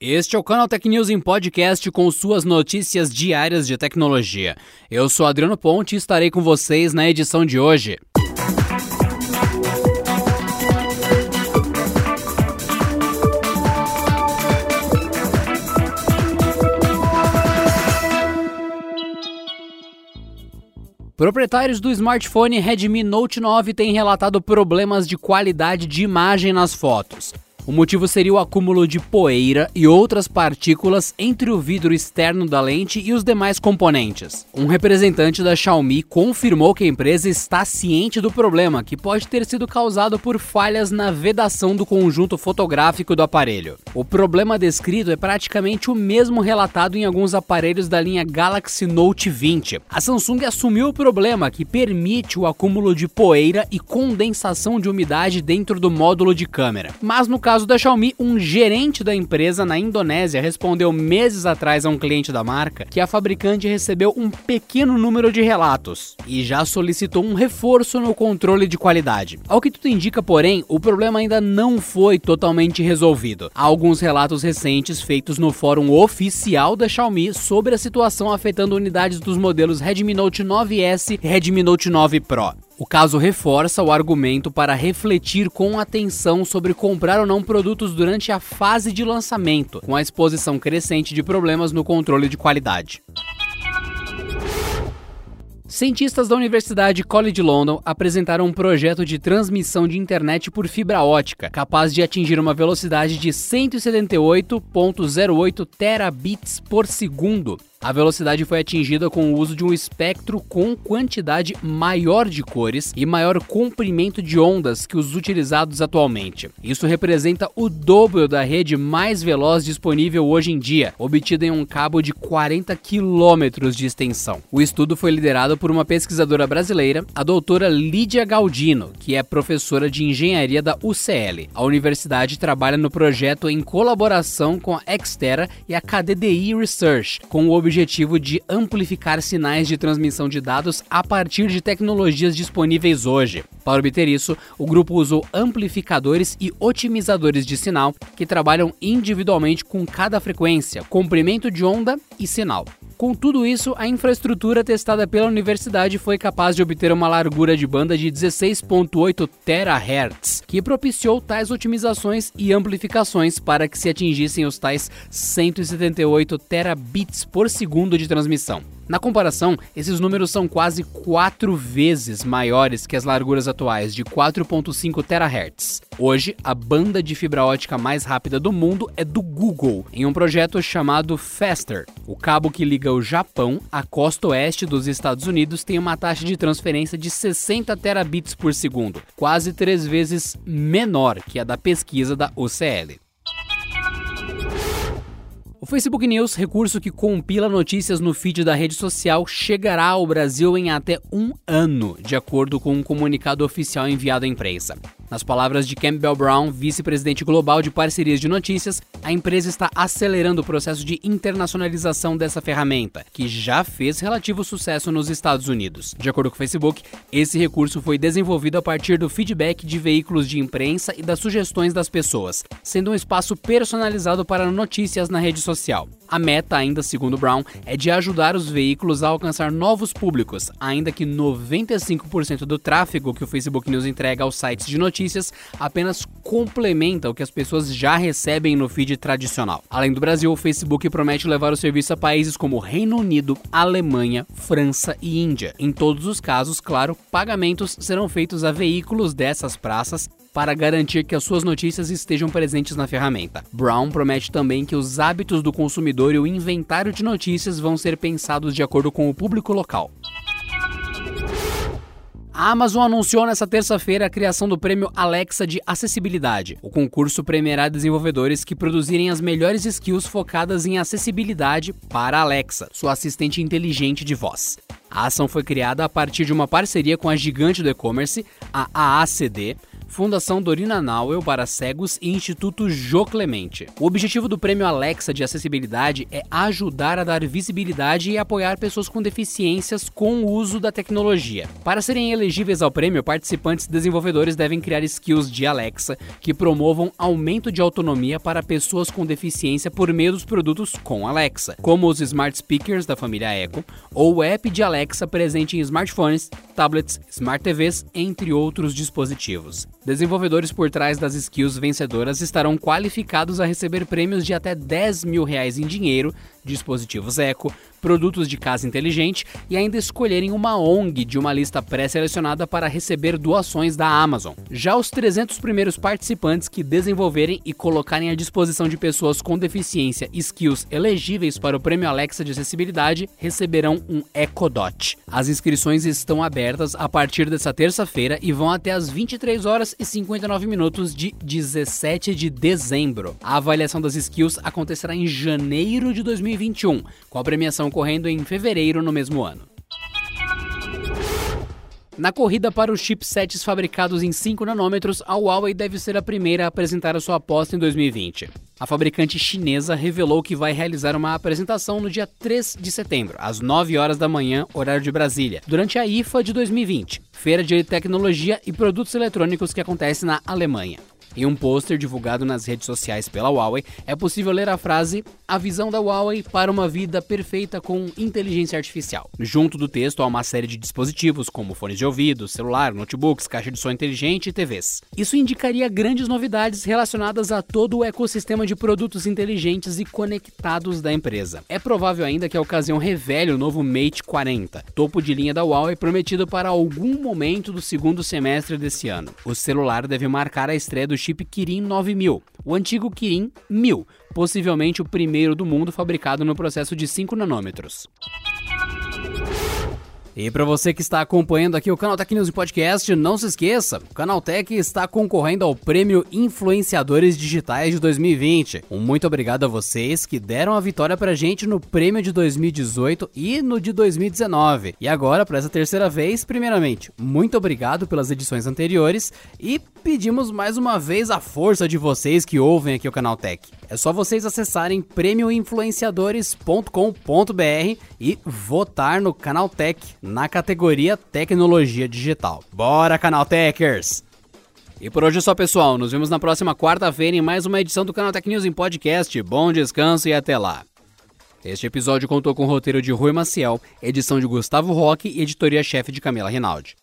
Este é o Canal Tech News em podcast com suas notícias diárias de tecnologia. Eu sou Adriano Ponte e estarei com vocês na edição de hoje. Proprietários do smartphone Redmi Note 9 têm relatado problemas de qualidade de imagem nas fotos. O motivo seria o acúmulo de poeira e outras partículas entre o vidro externo da lente e os demais componentes. Um representante da Xiaomi confirmou que a empresa está ciente do problema, que pode ter sido causado por falhas na vedação do conjunto fotográfico do aparelho. O problema descrito é praticamente o mesmo relatado em alguns aparelhos da linha Galaxy Note 20. A Samsung assumiu o problema, que permite o acúmulo de poeira e condensação de umidade dentro do módulo de câmera. Mas no caso caso da Xiaomi, um gerente da empresa na Indonésia respondeu meses atrás a um cliente da marca que a fabricante recebeu um pequeno número de relatos e já solicitou um reforço no controle de qualidade. Ao que tudo indica, porém, o problema ainda não foi totalmente resolvido. Há alguns relatos recentes feitos no fórum oficial da Xiaomi sobre a situação afetando unidades dos modelos Redmi Note 9S e Redmi Note 9 Pro. O caso reforça o argumento para refletir com atenção sobre comprar ou não produtos durante a fase de lançamento, com a exposição crescente de problemas no controle de qualidade. Cientistas da Universidade College London apresentaram um projeto de transmissão de internet por fibra ótica, capaz de atingir uma velocidade de 178.08 terabits por segundo, a velocidade foi atingida com o uso de um espectro com quantidade maior de cores e maior comprimento de ondas que os utilizados atualmente. Isso representa o dobro da rede mais veloz disponível hoje em dia, obtida em um cabo de 40 quilômetros de extensão. O estudo foi liderado por uma pesquisadora brasileira, a doutora Lídia Galdino, que é professora de engenharia da UCL. A universidade trabalha no projeto em colaboração com a Extera e a KDDI Research, com o objetivo de amplificar sinais de transmissão de dados a partir de tecnologias disponíveis hoje. Para obter isso, o grupo usou amplificadores e otimizadores de sinal que trabalham individualmente com cada frequência, comprimento de onda e sinal. Com tudo isso, a infraestrutura testada pela universidade foi capaz de obter uma largura de banda de 16.8 THz, que propiciou tais otimizações e amplificações para que se atingissem os tais 178 terabits por segundo de transmissão. Na comparação, esses números são quase quatro vezes maiores que as larguras atuais de 4.5 THz. Hoje, a banda de fibra ótica mais rápida do mundo é do Google, em um projeto chamado Faster. O cabo que liga o Japão à costa oeste dos Estados Unidos tem uma taxa de transferência de 60 terabits por segundo, quase três vezes menor que a da pesquisa da OCL. O Facebook News, recurso que compila notícias no feed da rede social, chegará ao Brasil em até um ano, de acordo com um comunicado oficial enviado à imprensa. Nas palavras de Campbell Brown, vice-presidente global de parcerias de notícias, a empresa está acelerando o processo de internacionalização dessa ferramenta, que já fez relativo sucesso nos Estados Unidos. De acordo com o Facebook, esse recurso foi desenvolvido a partir do feedback de veículos de imprensa e das sugestões das pessoas, sendo um espaço personalizado para notícias na rede social. A meta, ainda segundo Brown, é de ajudar os veículos a alcançar novos públicos, ainda que 95% do tráfego que o Facebook News entrega aos sites de notícias apenas complementa o que as pessoas já recebem no feed tradicional. Além do Brasil, o Facebook promete levar o serviço a países como Reino Unido, Alemanha, França e Índia. Em todos os casos, claro, pagamentos serão feitos a veículos dessas praças para garantir que as suas notícias estejam presentes na ferramenta. Brown promete também que os hábitos do consumidor e o inventário de notícias vão ser pensados de acordo com o público local. A Amazon anunciou nesta terça-feira a criação do prêmio Alexa de Acessibilidade. O concurso premiará desenvolvedores que produzirem as melhores skills focadas em acessibilidade para Alexa, sua assistente inteligente de voz. A ação foi criada a partir de uma parceria com a gigante do e-commerce, a AACD, Fundação Dorina Nauel para Cegos e Instituto Jô Clemente. O objetivo do Prêmio Alexa de Acessibilidade é ajudar a dar visibilidade e apoiar pessoas com deficiências com o uso da tecnologia. Para serem elegíveis ao prêmio, participantes e desenvolvedores devem criar skills de Alexa que promovam aumento de autonomia para pessoas com deficiência por meio dos produtos com Alexa, como os smart speakers da família Echo ou o app de Alexa presente em smartphones, tablets, smart TVs, entre outros dispositivos. Desenvolvedores por trás das skills vencedoras estarão qualificados a receber prêmios de até 10 mil reais em dinheiro, dispositivos Eco, produtos de casa inteligente e ainda escolherem uma ONG de uma lista pré-selecionada para receber doações da Amazon. Já os 300 primeiros participantes que desenvolverem e colocarem à disposição de pessoas com deficiência skills elegíveis para o Prêmio Alexa de Acessibilidade receberão um EcoDot. As inscrições estão abertas a partir dessa terça-feira e vão até as 23 horas e 59 minutos de 17 de dezembro. A avaliação das skills acontecerá em janeiro de 2021, com a premiação ocorrendo em fevereiro no mesmo ano. Na corrida para os chipsets fabricados em 5 nanômetros, a Huawei deve ser a primeira a apresentar a sua aposta em 2020. A fabricante chinesa revelou que vai realizar uma apresentação no dia 3 de setembro, às 9 horas da manhã, horário de Brasília, durante a IFA de 2020, Feira de Tecnologia e Produtos Eletrônicos que acontece na Alemanha. Em um pôster divulgado nas redes sociais pela Huawei, é possível ler a frase A visão da Huawei para uma vida perfeita com inteligência artificial. Junto do texto há uma série de dispositivos, como fones de ouvido, celular, notebooks, caixa de som inteligente e TVs. Isso indicaria grandes novidades relacionadas a todo o ecossistema de produtos inteligentes e conectados da empresa. É provável ainda que a ocasião revele o novo Mate 40, topo de linha da Huawei prometido para algum momento do segundo semestre desse ano. O celular deve marcar a estreia do chip Kirin 9000, o antigo Kirin 1000, possivelmente o primeiro do mundo fabricado no processo de 5 nanômetros. E para você que está acompanhando aqui o Canal Tech News Podcast, não se esqueça, o Canal Tech está concorrendo ao Prêmio Influenciadores Digitais de 2020. Um muito obrigado a vocês que deram a vitória pra gente no prêmio de 2018 e no de 2019. E agora, para essa terceira vez, primeiramente, muito obrigado pelas edições anteriores e pedimos mais uma vez a força de vocês que ouvem aqui o Canal Tech. É só vocês acessarem prêmioinfluenciadores.com.br e votar no Canal Tech na categoria Tecnologia Digital. Bora, Canal Techers! E por hoje é só, pessoal. Nos vemos na próxima quarta-feira em mais uma edição do Canal Tech News em podcast. Bom descanso e até lá. Este episódio contou com o roteiro de Rui Maciel, edição de Gustavo Roque e editoria-chefe de Camila Rinaldi.